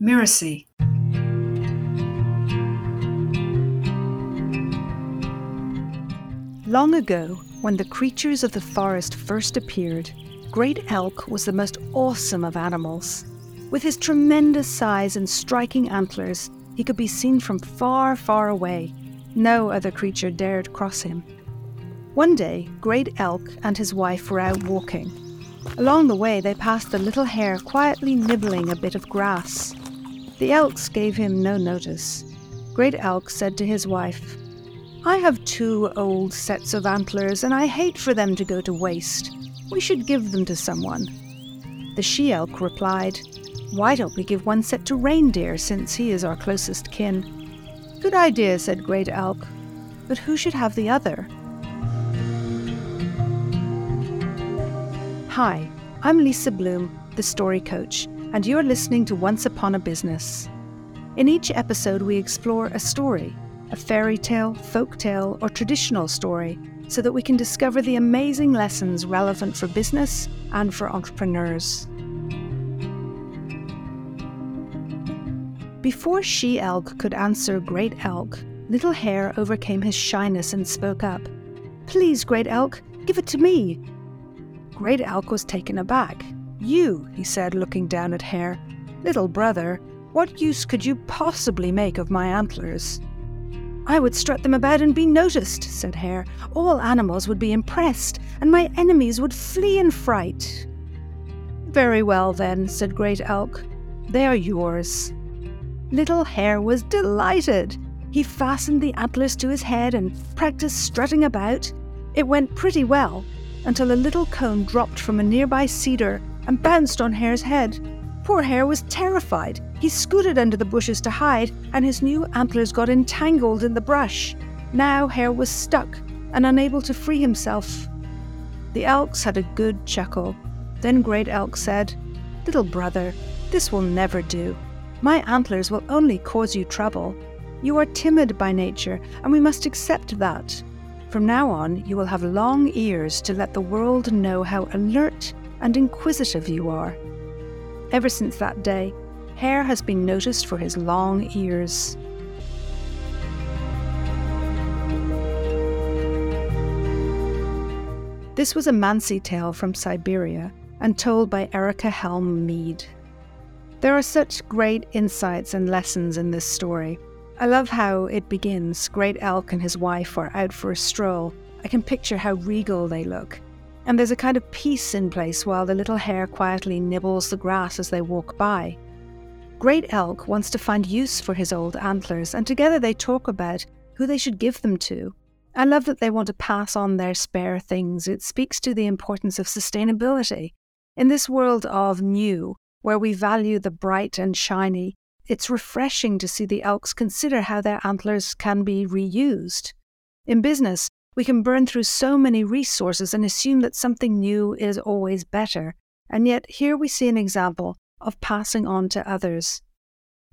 Mirasee. Long ago, when the creatures of the forest first appeared, Great Elk was the most awesome of animals. With his tremendous size and striking antlers, he could be seen from far, far away. No other creature dared cross him. One day, Great Elk and his wife were out walking. Along the way, they passed the little hare quietly nibbling a bit of grass. The elks gave him no notice. Great Elk said to his wife, I have two old sets of antlers, and I hate for them to go to waste. We should give them to someone. The she elk replied, Why don't we give one set to Reindeer, since he is our closest kin? Good idea, said Great Elk, but who should have the other? Hi, I'm Lisa Bloom, the story coach, and you're listening to Once Upon a Business. In each episode, we explore a story, a fairy tale, folk tale, or traditional story, so that we can discover the amazing lessons relevant for business and for entrepreneurs. Before She Elk could answer Great Elk, Little Hare overcame his shyness and spoke up. Please, Great Elk, give it to me. Great Elk was taken aback. You, he said, looking down at Hare. Little brother, what use could you possibly make of my antlers? I would strut them about and be noticed, said Hare. All animals would be impressed, and my enemies would flee in fright. Very well, then, said Great Elk. They are yours. Little Hare was delighted. He fastened the antlers to his head and practiced strutting about. It went pretty well until a little cone dropped from a nearby cedar and bounced on Hare's head. Poor Hare was terrified. He scooted under the bushes to hide, and his new antlers got entangled in the brush. Now Hare was stuck and unable to free himself. The elks had a good chuckle. Then Great Elk said, Little brother, this will never do. My antlers will only cause you trouble. You are timid by nature, and we must accept that. From now on, you will have long ears to let the world know how alert and inquisitive you are. Ever since that day, Hare has been noticed for his long ears. This was a Mansi tale from Siberia and told by Erica Helm Mead. There are such great insights and lessons in this story. I love how it begins. Great Elk and his wife are out for a stroll. I can picture how regal they look. And there's a kind of peace in place while the little hare quietly nibbles the grass as they walk by. Great Elk wants to find use for his old antlers, and together they talk about who they should give them to. I love that they want to pass on their spare things. It speaks to the importance of sustainability. In this world of new, where we value the bright and shiny, it's refreshing to see the elks consider how their antlers can be reused. In business, we can burn through so many resources and assume that something new is always better. And yet, here we see an example of passing on to others.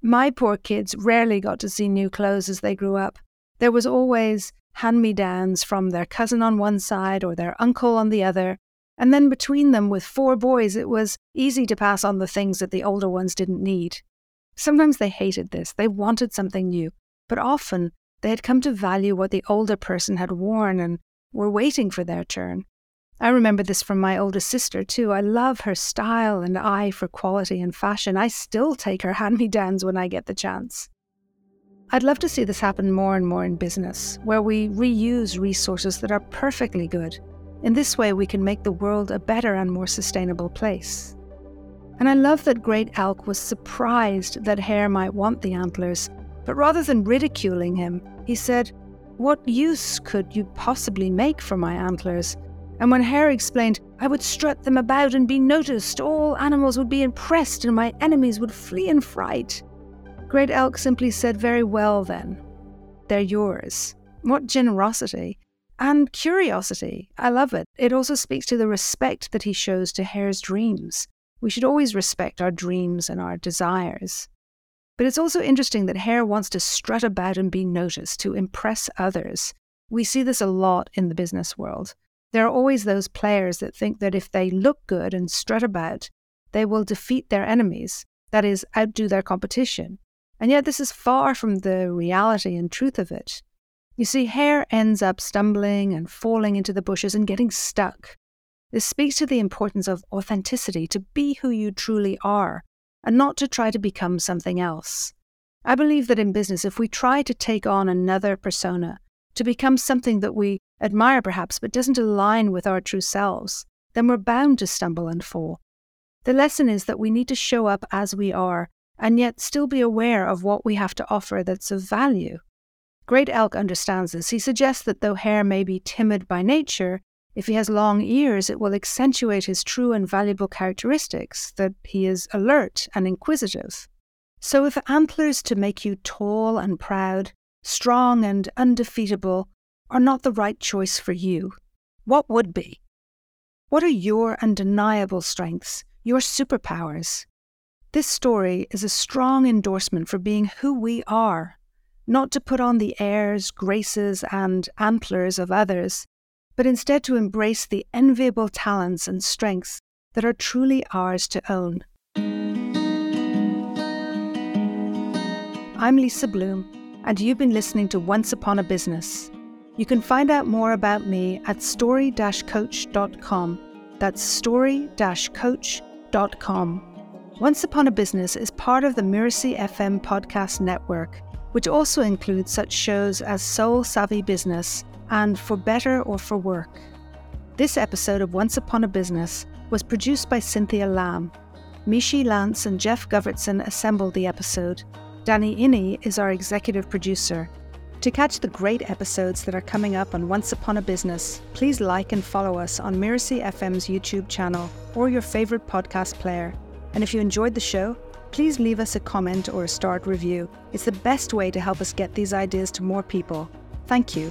My poor kids rarely got to see new clothes as they grew up. There was always hand me downs from their cousin on one side or their uncle on the other. And then between them, with four boys, it was easy to pass on the things that the older ones didn't need. Sometimes they hated this, they wanted something new, but often they had come to value what the older person had worn and were waiting for their turn. I remember this from my oldest sister, too. I love her style and eye for quality and fashion. I still take her hand me downs when I get the chance. I'd love to see this happen more and more in business, where we reuse resources that are perfectly good. In this way, we can make the world a better and more sustainable place. And I love that Great Elk was surprised that Hare might want the antlers, but rather than ridiculing him, he said, What use could you possibly make for my antlers? And when Hare explained, I would strut them about and be noticed, all animals would be impressed, and my enemies would flee in fright. Great Elk simply said, Very well, then. They're yours. What generosity! And curiosity. I love it. It also speaks to the respect that he shows to Hare's dreams. We should always respect our dreams and our desires. But it's also interesting that Hare wants to strut about and be noticed, to impress others. We see this a lot in the business world. There are always those players that think that if they look good and strut about, they will defeat their enemies. that is, outdo their competition. And yet, this is far from the reality and truth of it. You see, hare ends up stumbling and falling into the bushes and getting stuck. This speaks to the importance of authenticity, to be who you truly are, and not to try to become something else. I believe that in business, if we try to take on another persona, to become something that we admire perhaps, but doesn't align with our true selves, then we're bound to stumble and fall. The lesson is that we need to show up as we are and yet still be aware of what we have to offer that's of value. Great Elk understands this. He suggests that though hare may be timid by nature, if he has long ears, it will accentuate his true and valuable characteristics, that he is alert and inquisitive. So, if antlers to make you tall and proud, strong and undefeatable, are not the right choice for you, what would be? What are your undeniable strengths, your superpowers? This story is a strong endorsement for being who we are, not to put on the airs, graces, and antlers of others, but instead to embrace the enviable talents and strengths that are truly ours to own. I'm Lisa Bloom, and you've been listening to Once Upon a Business. You can find out more about me at story coach.com. That's story coach.com. Once Upon a Business is part of the Mirasee FM podcast network, which also includes such shows as Soul Savvy Business and For Better or For Work. This episode of Once Upon a Business was produced by Cynthia Lamb. Mishi Lance and Jeff Govertson assembled the episode. Danny Iny is our executive producer. To catch the great episodes that are coming up on Once Upon a Business, please like and follow us on Mirasee FM's YouTube channel or your favorite podcast player. And if you enjoyed the show, please leave us a comment or a start review. It's the best way to help us get these ideas to more people. Thank you.